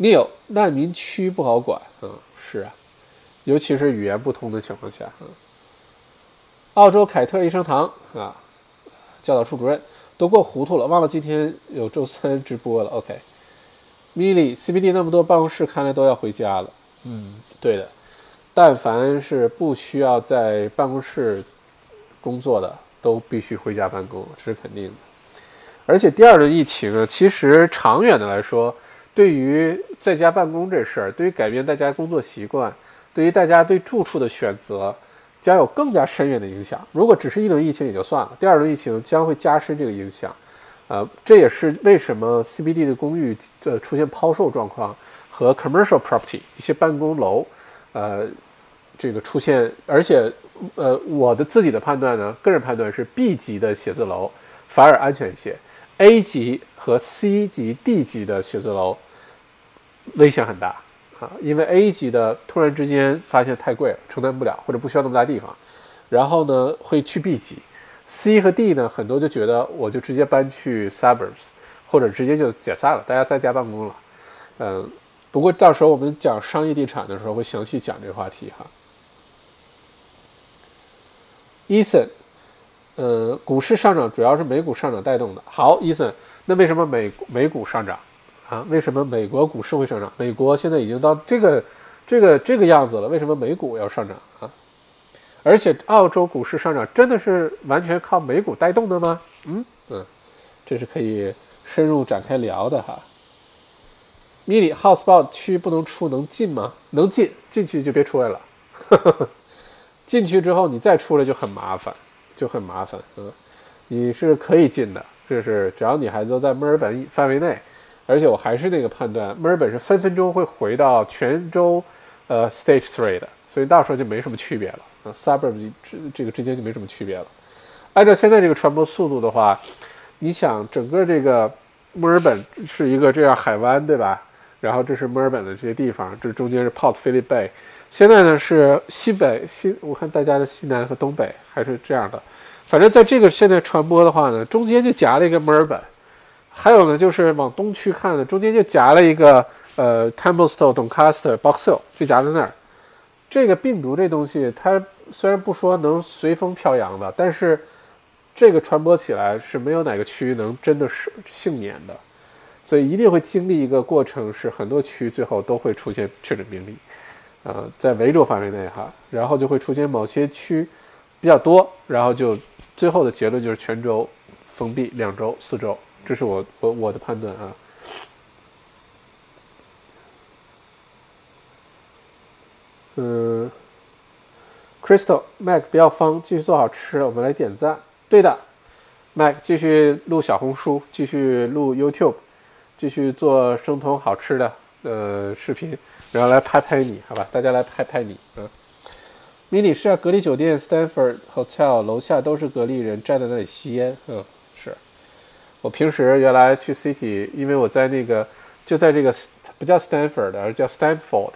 Neil，难民区不好管，嗯，是啊，尤其是语言不通的情况下，嗯。澳洲凯特医生堂啊，教导处主任都过糊涂了，忘了今天有周三直播了。OK，Milly，CBD 那么多办公室，看来都要回家了。嗯，对的，但凡是不需要在办公室工作的，都必须回家办公，这是肯定的。而且第二轮疫情呢，其实长远的来说，对于在家办公这事儿，对于改变大家工作习惯，对于大家对住处的选择，将有更加深远的影响。如果只是一轮疫情也就算了，第二轮疫情将会加深这个影响。呃，这也是为什么 CBD 的公寓呃出现抛售状况和 commercial property 一些办公楼，呃，这个出现，而且呃，我的自己的判断呢，个人判断是 B 级的写字楼反而安全一些，A 级和 C 级、D 级的写字楼危险很大啊，因为 A 级的突然之间发现太贵了，承担不了，或者不需要那么大地方，然后呢会去 B 级，C 和 D 呢很多就觉得我就直接搬去 suburbs，或者直接就解散了，大家在家办公了，嗯。不过到时候我们讲商业地产的时候会详细讲这个话题哈。伊森，呃，股市上涨主要是美股上涨带动的。好，伊森，那为什么美美股上涨啊？为什么美国股市会上涨？美国现在已经到这个这个这个样子了，为什么美股要上涨啊？而且澳洲股市上涨真的是完全靠美股带动的吗？嗯嗯，这是可以深入展开聊的哈。mini house b o t 区不能出，能进吗？能进，进去就别出来了。进去之后你再出来就很麻烦，就很麻烦。嗯，你是可以进的，就是只要你孩子都在墨尔本范围内，而且我还是那个判断，墨尔本是分分钟会回到全州呃 stage three 的，所以到时候就没什么区别了。啊，suburb 这这个之间就没什么区别了。按照现在这个传播速度的话，你想整个这个墨尔本是一个这样海湾，对吧？然后这是墨尔本的这些地方，这中间是 Port Phillip Bay，现在呢是西北西，我看大家的西南和东北还是这样的，反正在这个现在传播的话呢，中间就夹了一个墨尔本，还有呢就是往东区看呢，中间就夹了一个呃 Templestowe、Doncaster、Box Hill，就夹在那儿。这个病毒这东西，它虽然不说能随风飘扬的，但是这个传播起来是没有哪个区能真的是幸免的。所以一定会经历一个过程，是很多区最后都会出现确诊病例，呃，在维州范围内哈，然后就会出现某些区比较多，然后就最后的结论就是全州封闭两周、四周，这是我我我的判断啊。嗯，Crystal Mac 不要慌，继续做好吃，我们来点赞。对的，Mac 继续录小红书，继续录 YouTube。继续做生酮好吃的呃视频，然后来拍拍你，好吧？大家来拍拍你嗯！mini 是啊，隔离酒店 Stanford Hotel 楼下都是隔离人，站在那里吸烟。嗯，我平时原来去 City，因为我在那个就在这个不叫 Stanford，而叫 Stanford，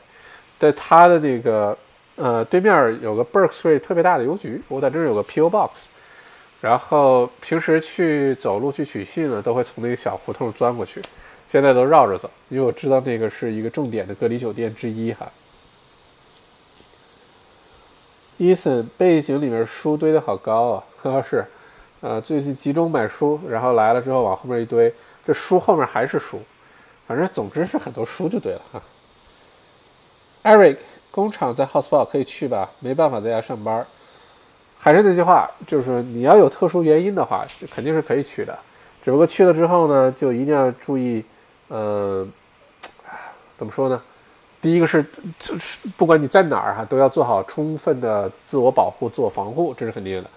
在它的那个呃对面有个 Berk Street 特别大的邮局，我在这儿有个 PO Box，然后平时去走路去取信呢，都会从那个小胡同钻过去。现在都绕着走，因为我知道那个是一个重点的隔离酒店之一哈。伊森背景里面书堆的好高啊，呵是，呃，最近集中买书，然后来了之后往后面一堆，这书后面还是书，反正总之是很多书就对了哈。Eric，工厂在 Houseball 可以去吧？没办法在家上班，还是那句话，就是你要有特殊原因的话，肯定是可以去的，只不过去了之后呢，就一定要注意。呃，怎么说呢？第一个是，不管你在哪儿哈，都要做好充分的自我保护、自我防护，这是肯定的。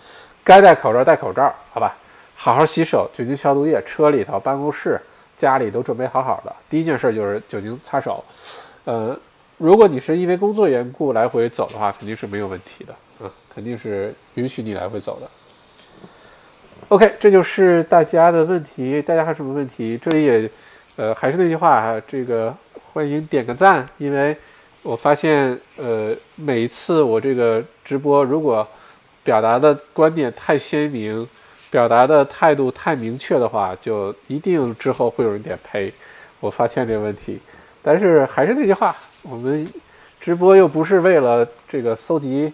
该戴口罩戴口罩，好吧？好好洗手，酒精消毒液，车里头、办公室、家里都准备好好的。第一件事就是酒精擦手。呃，如果你是因为工作缘故来回走的话，肯定是没有问题的，嗯，肯定是允许你来回走的。OK，这就是大家的问题。大家还有什么问题？这里也。呃，还是那句话啊，这个欢迎点个赞，因为我发现，呃，每一次我这个直播，如果表达的观点太鲜明，表达的态度太明确的话，就一定之后会有人点呸。我发现这个问题，但是还是那句话，我们直播又不是为了这个搜集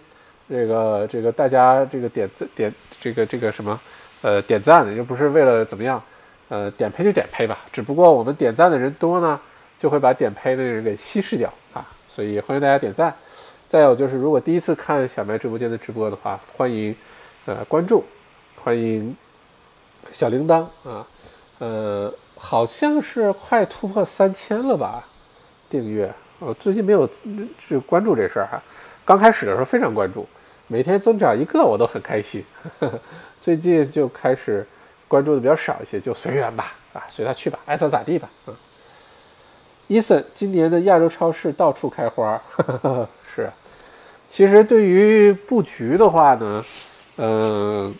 这个这个大家这个点赞点这个这个什么呃点赞的，又不是为了怎么样。呃，点呸就点呸吧，只不过我们点赞的人多呢，就会把点呸的人给稀释掉啊，所以欢迎大家点赞。再有就是，如果第一次看小麦直播间的直播的话，欢迎呃关注，欢迎小铃铛啊，呃，好像是快突破三千了吧，订阅。我最近没有去关注这事儿哈，刚开始的时候非常关注，每天增长一个我都很开心，呵 呵最近就开始。关注的比较少一些，就随缘吧，啊，随他去吧，爱咋咋地吧。嗯，伊森，今年的亚洲超市到处开花，呵 呵是，其实对于布局的话呢，嗯，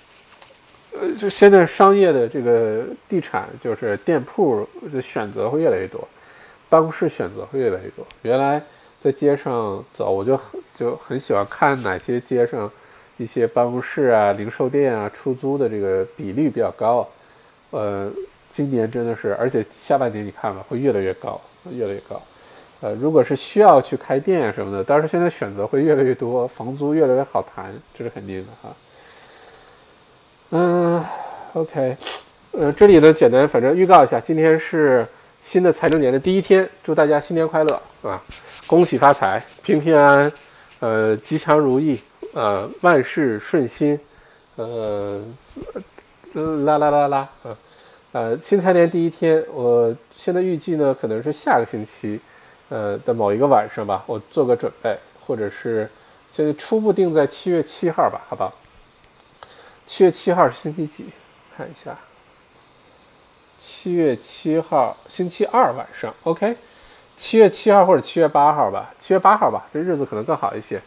呃，就现在商业的这个地产就是店铺的选择会越来越多，办公室选择会越来越多。原来在街上走，我就很就很喜欢看哪些街上一些办公室啊、零售店啊、出租的这个比例比较高。呃，今年真的是，而且下半年你看吧，会越来越高，越来越高。呃，如果是需要去开店啊什么的，但是现在选择会越来越多，房租越来越好谈，这是肯定的哈。嗯，OK，呃，这里呢简单反正预告一下，今天是新的财政年的第一天，祝大家新年快乐啊，恭喜发财，平平安安，呃，吉祥如意，呃，万事顺心，呃，啦啦啦啦啊，呃，新财年第一天，我现在预计呢可能是下个星期。呃的某一个晚上吧，我做个准备，或者是现在初步定在七月七号吧，好吧？七月七号是星期几？看一下，七月七号星期二晚上，OK？七月七号或者七月八号吧，七月八号吧，这日子可能更好一些。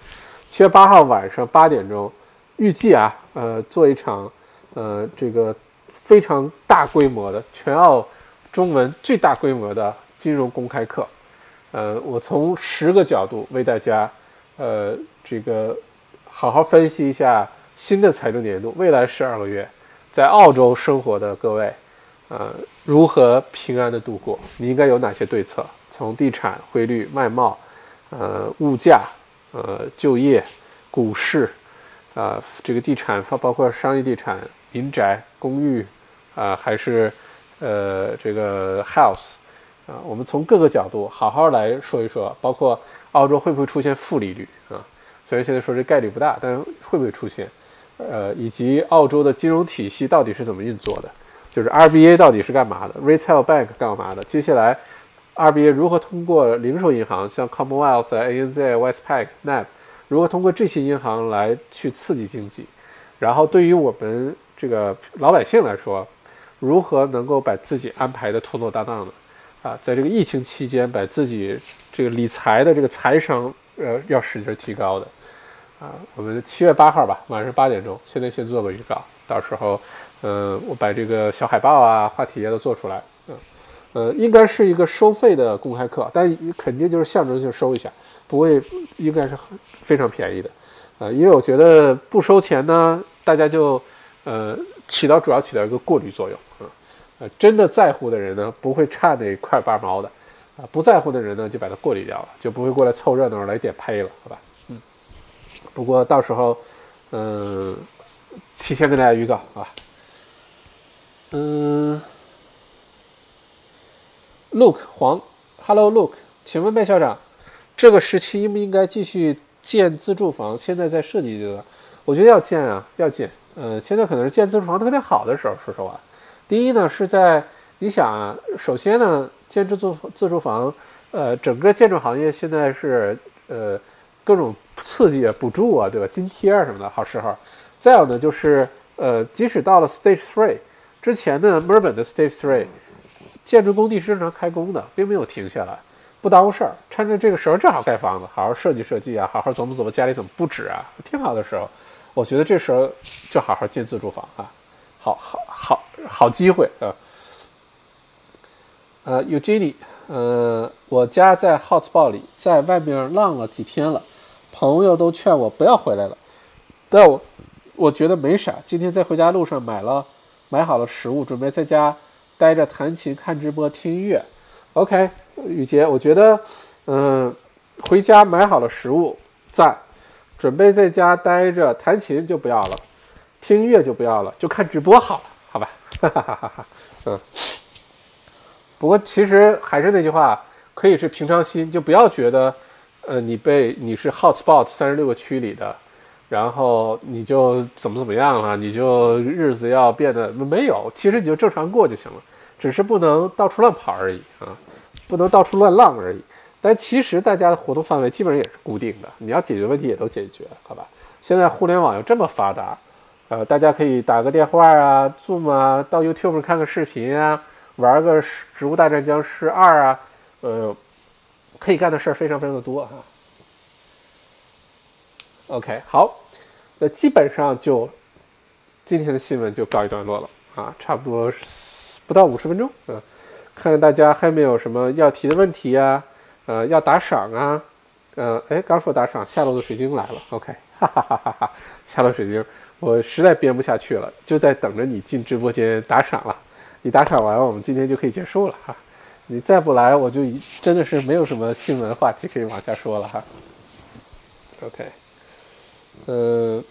七月八号晚上八点钟，预计啊，呃，做一场呃这个非常大规模的全澳中文最大规模的金融公开课。呃，我从十个角度为大家，呃，这个好好分析一下新的财政年度未来十二个月，在澳洲生活的各位，呃，如何平安的度过？你应该有哪些对策？从地产、汇率、外贸，呃，物价，呃，就业、股市，啊，这个地产包括商业地产、民宅、公寓，啊，还是呃，这个 house。啊，我们从各个角度好好来说一说，包括澳洲会不会出现负利率啊？虽然现在说这概率不大，但是会不会出现？呃，以及澳洲的金融体系到底是怎么运作的？就是 RBA 到底是干嘛的？Retail Bank 干嘛的？接下来 RBA 如何通过零售银行，像 Commonwealth、ANZ、Westpac、NAB，如何通过这些银行来去刺激经济？然后对于我们这个老百姓来说，如何能够把自己安排的妥妥当当的？啊，在这个疫情期间，把自己这个理财的这个财商，呃，要使劲提高的，啊，我们七月八号吧，晚上八点钟，现在先做个预告，到时候，呃，我把这个小海报啊、话题啊都做出来，嗯，呃，应该是一个收费的公开课，但肯定就是象征性收一下，不会，应该是很非常便宜的，啊，因为我觉得不收钱呢，大家就，呃，起到主要起到一个过滤作用，呃，真的在乎的人呢，不会差那块八毛的，啊，不在乎的人呢，就把它过滤掉了，就不会过来凑热闹来点呸了，好吧？嗯，不过到时候，嗯，提前跟大家预告，好吧？嗯，Look 黄，Hello Look，请问麦校长，这个时期应不应该继续建自住房？现在在设计阶段，我觉得要建啊，要建。呃，现在可能是建自住房特别好的时候，说实话。第一呢，是在你想啊，首先呢，建自住自住房，呃，整个建筑行业现在是呃各种刺激啊、补助啊，对吧？津贴啊什么的好时候。再有呢，就是呃，即使到了 Stage Three 之前呢，墨尔本的 Stage Three 建筑工地是正常开工的，并没有停下来，不耽误事儿。趁着这个时候正好盖房子，好好设计设计啊，好好琢磨琢磨家里怎么布置啊，挺好的时候。我觉得这时候就好好建自住房啊。好好好好机会啊！呃，Eugenie，呃，我家在 Hotspot 里，在外面浪了几天了，朋友都劝我不要回来了，但我我觉得没啥。今天在回家路上买了买好了食物，准备在家待着弹琴、看直播、听音乐。OK，雨杰，我觉得，嗯，回家买好了食物，赞，准备在家待着弹琴就不要了。听音乐就不要了，就看直播好了，好吧？哈哈哈哈哈嗯。不过其实还是那句话，可以是平常心，就不要觉得，呃，你被你是 hotspot 三十六个区里的，然后你就怎么怎么样了，你就日子要变得没有，其实你就正常过就行了，只是不能到处乱跑而已啊，不能到处乱浪而已。但其实大家的活动范围基本上也是固定的，你要解决问题也都解决，好吧？现在互联网又这么发达。呃，大家可以打个电话啊，Zoom 啊，到 YouTube 看个视频啊，玩个《植物大战僵尸二》啊，呃，可以干的事儿非常非常的多哈。OK，好，那基本上就今天的新闻就告一段落了啊，差不多不到五十分钟啊，看看大家还没有什么要提的问题呀，呃，要打赏啊，呃，哎，刚说打赏，下楼的水晶来了，OK，哈哈哈哈哈，下楼水晶，我实在编不下去了，就在等着你进直播间打赏了，你打赏完，我们今天就可以结束了哈，你再不来，我就真的是没有什么新闻话题可以往下说了哈，OK。呃，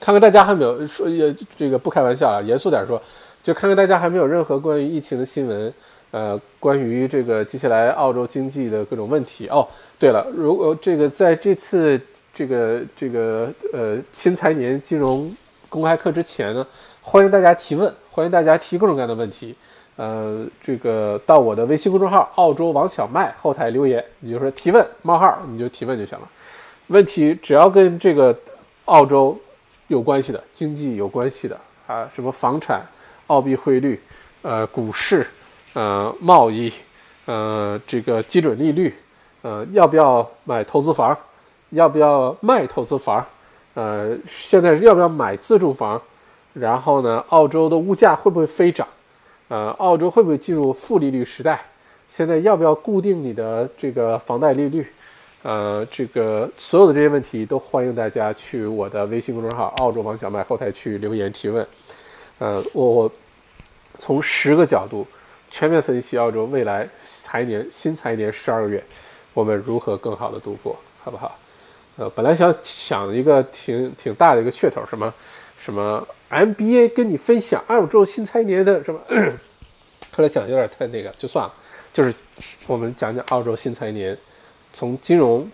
看看大家还没有说，也这个不开玩笑啊，严肃点说，就看看大家还没有任何关于疫情的新闻，呃，关于这个接下来澳洲经济的各种问题。哦，对了，如果这个在这次这个这个呃新财年金融公开课之前呢，欢迎大家提问，欢迎大家提各种各样的问题。呃，这个到我的微信公众号“澳洲王小麦”后台留言，你就说提问冒号，你就提问就行了。问题只要跟这个。澳洲有关系的经济有关系的啊，什么房产、澳币汇率、呃股市、呃贸易、呃这个基准利率、呃要不要买投资房、要不要卖投资房、呃现在要不要买自住房，然后呢，澳洲的物价会不会飞涨？呃，澳洲会不会进入负利率时代？现在要不要固定你的这个房贷利率？呃，这个所有的这些问题都欢迎大家去我的微信公众号“澳洲王小麦”后台去留言提问。呃，我从十个角度全面分析澳洲未来财年新财年十二个月，我们如何更好的度过，好不好？呃，本来想想一个挺挺大的一个噱头，什么什么 MBA 跟你分享澳洲新财年的什么，后来想有点太那个，就算了，就是我们讲讲澳洲新财年。从金融、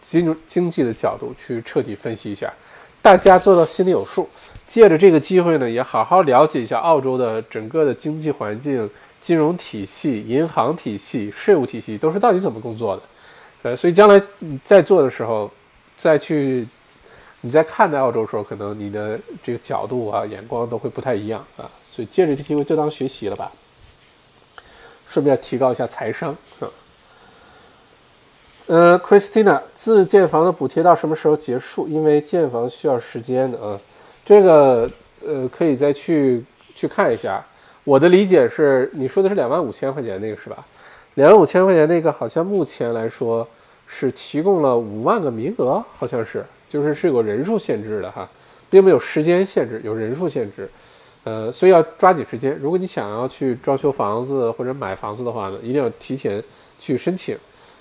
金融经济的角度去彻底分析一下，大家做到心里有数。借着这个机会呢，也好好了解一下澳洲的整个的经济环境、金融体系、银行体系、税务体系都是到底怎么工作的。呃，所以将来你在做的时候，再去你在看待澳洲的时候，可能你的这个角度啊、眼光都会不太一样啊。所以借着这机会就当学习了吧，顺便提高一下财商啊。呃，Christina，自建房的补贴到什么时候结束？因为建房需要时间的啊。这个呃，可以再去去看一下。我的理解是，你说的是两万五千块钱那个是吧？两万五千块钱那个好像目前来说是提供了五万个名额，好像是，就是是有人数限制的哈，并没有时间限制，有人数限制。呃，所以要抓紧时间。如果你想要去装修房子或者买房子的话呢，一定要提前去申请。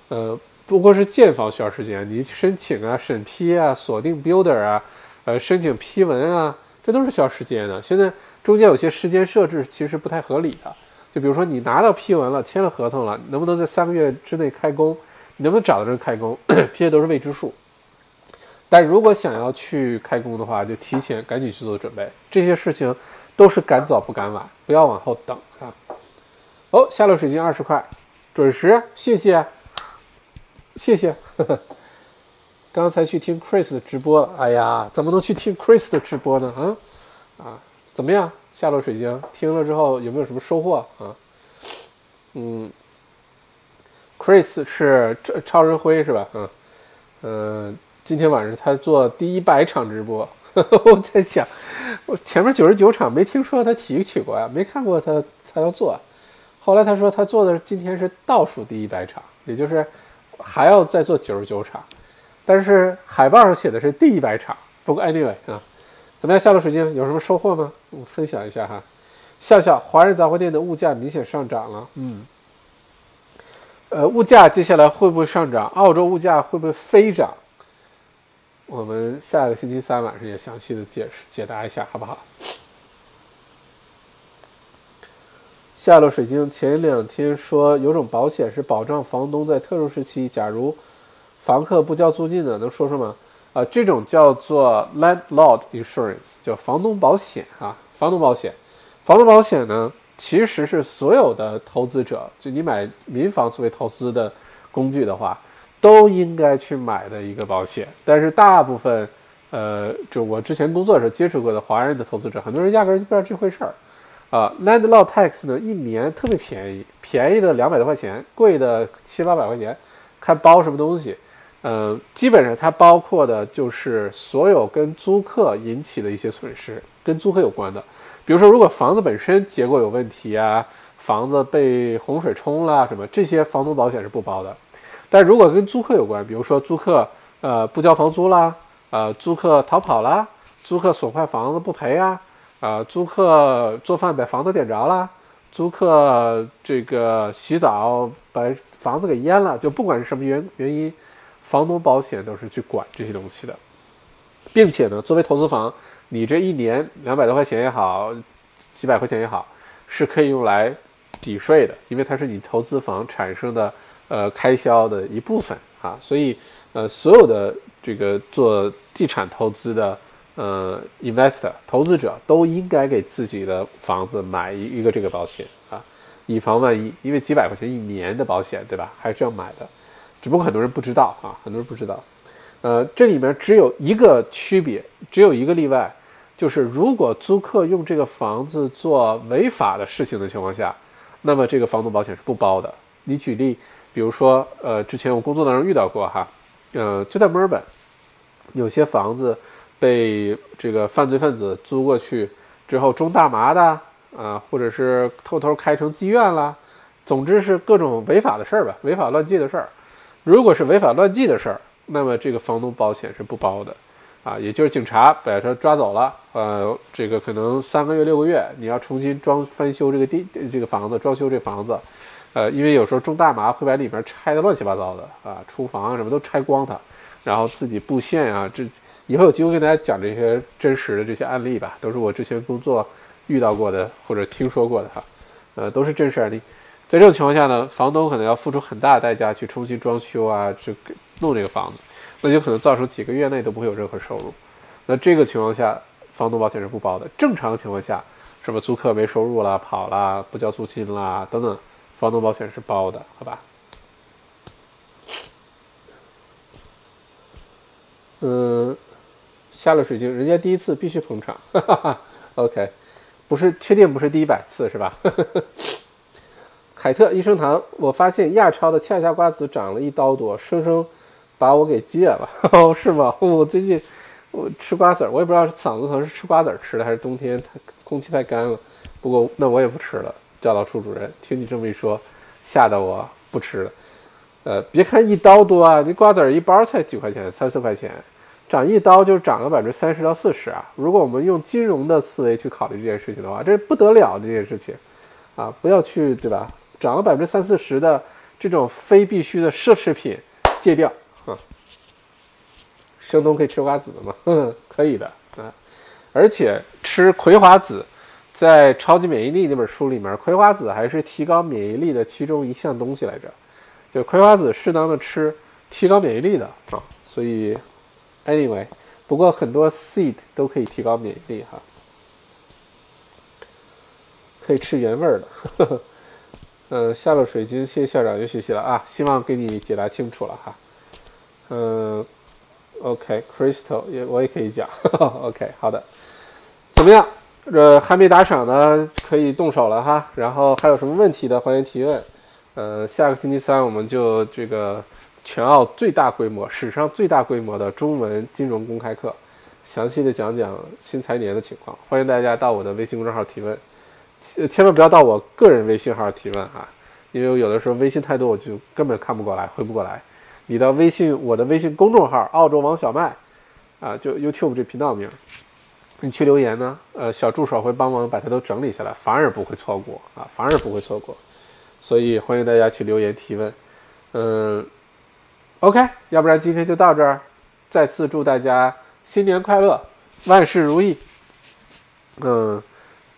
呃。不过是建房需要时间，你申请啊、审批啊、锁定 builder 啊、呃申请批文啊，这都是需要时间的。现在中间有些时间设置其实不太合理的，就比如说你拿到批文了、签了合同了，能不能在三个月之内开工？你能不能找到人开工？这些都是未知数。但如果想要去开工的话，就提前赶紧去做准备。这些事情都是赶早不赶晚，不要往后等啊。哦，下流水晶二十块，准时，谢谢。谢谢，刚才去听 Chris 的直播了。哎呀，怎么能去听 Chris 的直播呢？啊啊，怎么样？下落水晶听了之后有没有什么收获啊？嗯，Chris 是超超人辉是吧？嗯嗯，今天晚上他做第一百场直播，我在想，我前面九十九场没听说他提起过呀，没看过他他要做。后来他说他做的今天是倒数第一百场，也就是。还要再做九十九场，但是海报上写的是第一百场。不过 anyway 啊，怎么样？夏洛水晶有什么收获吗？我分享一下哈。笑笑，华人杂货店的物价明显上涨了。嗯，呃，物价接下来会不会上涨？澳洲物价会不会飞涨？我们下个星期三晚上也详细的解释解答一下，好不好？夏洛水晶前两天说有种保险是保障房东在特殊时期，假如房客不交租金的，能说说吗？啊，这种叫做 landlord insurance，叫房东保险啊。房东保险，房东保险呢，其实是所有的投资者，就你买民房作为投资的工具的话，都应该去买的一个保险。但是大部分，呃，就我之前工作的时候接触过的华人的投资者，很多人压根就不知道这回事儿。啊，landlord tax 呢，一年特别便宜，便宜的两百多块钱，贵的七八百块钱，看包什么东西。呃，基本上它包括的就是所有跟租客引起的一些损失，跟租客有关的，比如说如果房子本身结构有问题啊，房子被洪水冲了什么，这些房东保险是不包的。但如果跟租客有关，比如说租客呃不交房租啦，呃租客逃跑啦，租客损坏房子不赔啊，啊租客做饭把房子点着了，租客这个洗澡把房子给淹了，就不管是什么原原因。房东保险都是去管这些东西的，并且呢，作为投资房，你这一年两百多块钱也好，几百块钱也好，是可以用来抵税的，因为它是你投资房产生的呃开销的一部分啊。所以呃，所有的这个做地产投资的呃 investor 投资者都应该给自己的房子买一一个这个保险啊，以防万一，因为几百块钱一年的保险，对吧？还是要买的。只不过很多人不知道啊，很多人不知道，呃，这里面只有一个区别，只有一个例外，就是如果租客用这个房子做违法的事情的情况下，那么这个房东保险是不包的。你举例，比如说，呃，之前我工作当中遇到过哈，呃，就在墨尔本，有些房子被这个犯罪分子租过去之后种大麻的啊，或者是偷偷开成妓院了，总之是各种违法的事儿吧，违法乱纪的事儿。如果是违法乱纪的事儿，那么这个房东保险是不包的，啊，也就是警察把他抓走了，呃，这个可能三个月六个月，你要重新装翻修这个地这个房子，装修这房子，呃，因为有时候种大麻会把里面拆的乱七八糟的啊，厨房啊什么都拆光它，然后自己布线啊，这以后有机会跟大家讲这些真实的这些案例吧，都是我之前工作遇到过的或者听说过的哈，呃，都是真实案例。在这种情况下呢，房东可能要付出很大的代价去重新装修啊，去弄这个房子，那就可能造成几个月内都不会有任何收入。那这个情况下，房东保险是不包的。正常情况下，什么租客没收入了、跑啦、不交租金啦等等，房东保险是包的，好吧？嗯，下了水晶，人家第一次必须捧场，哈哈哈。OK，不是确定不是第一百次是吧？呵呵呵凯特益生堂，我发现亚超的恰恰瓜子涨了一刀多，生生把我给戒了，哦，是吗？我最近我吃瓜子儿，我也不知道是嗓子疼是吃瓜子儿吃的，还是冬天太空气太干了。不过那我也不吃了。教导处主任，听你这么一说，吓得我不吃了。呃，别看一刀多啊，这瓜子儿一包才几块钱，三四块钱，涨一刀就涨了百分之三十到四十啊。如果我们用金融的思维去考虑这件事情的话，这不得了这件事情啊！不要去，对吧？涨了百分之三四十的这种非必需的奢侈品，戒掉啊！生冬可以吃瓜子的吗？可以的啊！而且吃葵花籽，在《超级免疫力》那本书里面，葵花籽还是提高免疫力的其中一项东西来着。就葵花籽适当的吃，提高免疫力的啊！所以，anyway，不过很多 seed 都可以提高免疫力哈，可以吃原味儿的呵呵。嗯，下了水晶，谢谢校长又学习了啊，希望给你解答清楚了哈。嗯，OK，Crystal 也我也可以讲，OK，好的，怎么样？这还没打赏的可以动手了哈。然后还有什么问题的，欢迎提问。呃，下个星期三我们就这个全澳最大规模、史上最大规模的中文金融公开课，详细的讲讲新财年的情况，欢迎大家到我的微信公众号提问。千万不要到我个人微信号提问啊，因为我有的时候微信太多，我就根本看不过来，回不过来。你的微信我的微信公众号“澳洲王小麦”，啊，就 YouTube 这频道名，你去留言呢，呃，小助手会帮忙把它都整理下来，反而不会错过啊，反而不会错过。所以欢迎大家去留言提问。嗯，OK，要不然今天就到这儿，再次祝大家新年快乐，万事如意。嗯。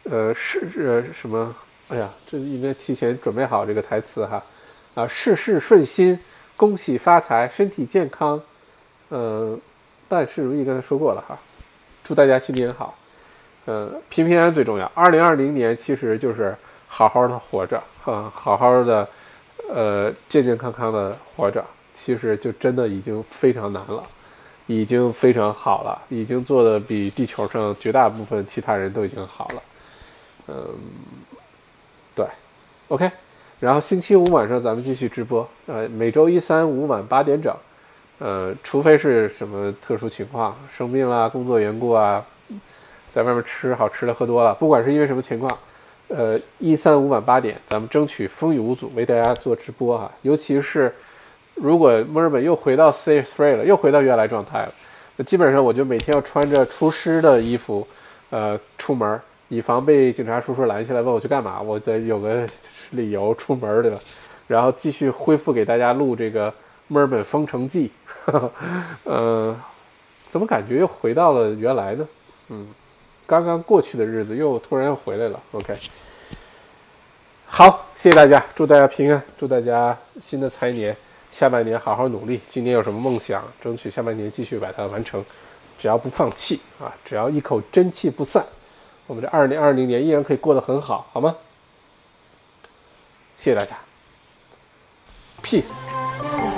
呃，事呃什么？哎呀，这应该提前准备好这个台词哈。啊，事事顺心，恭喜发财，身体健康，嗯，万事如意。刚才说过了哈，祝大家新年好，呃，平平安安最重要。二零二零年其实就是好好的活着，哈，好好的，呃，健健康康的活着，其实就真的已经非常难了，已经非常好了，已经做的比地球上绝大部分其他人都已经好了。嗯，对，OK，然后星期五晚上咱们继续直播，呃，每周一三五晚八点整，呃，除非是什么特殊情况，生病啦、工作缘故啊，在外面吃好吃的、喝多了，不管是因为什么情况，呃，一三五晚八点，咱们争取风雨无阻为大家做直播哈。尤其是如果墨尔本又回到 stage three 了，又回到原来状态了，那基本上我就每天要穿着厨师的衣服，呃，出门，以防被警察叔叔拦下来问我去干嘛，我得有个理由出门，对吧？然后继续恢复给大家录这个。墨尔本封城记，呃，怎么感觉又回到了原来呢？嗯，刚刚过去的日子又突然又回来了。OK，好，谢谢大家，祝大家平安，祝大家新的财年下半年好好努力。今年有什么梦想，争取下半年继续把它完成。只要不放弃啊，只要一口真气不散，我们这二零二零年依然可以过得很好，好吗？谢谢大家，Peace。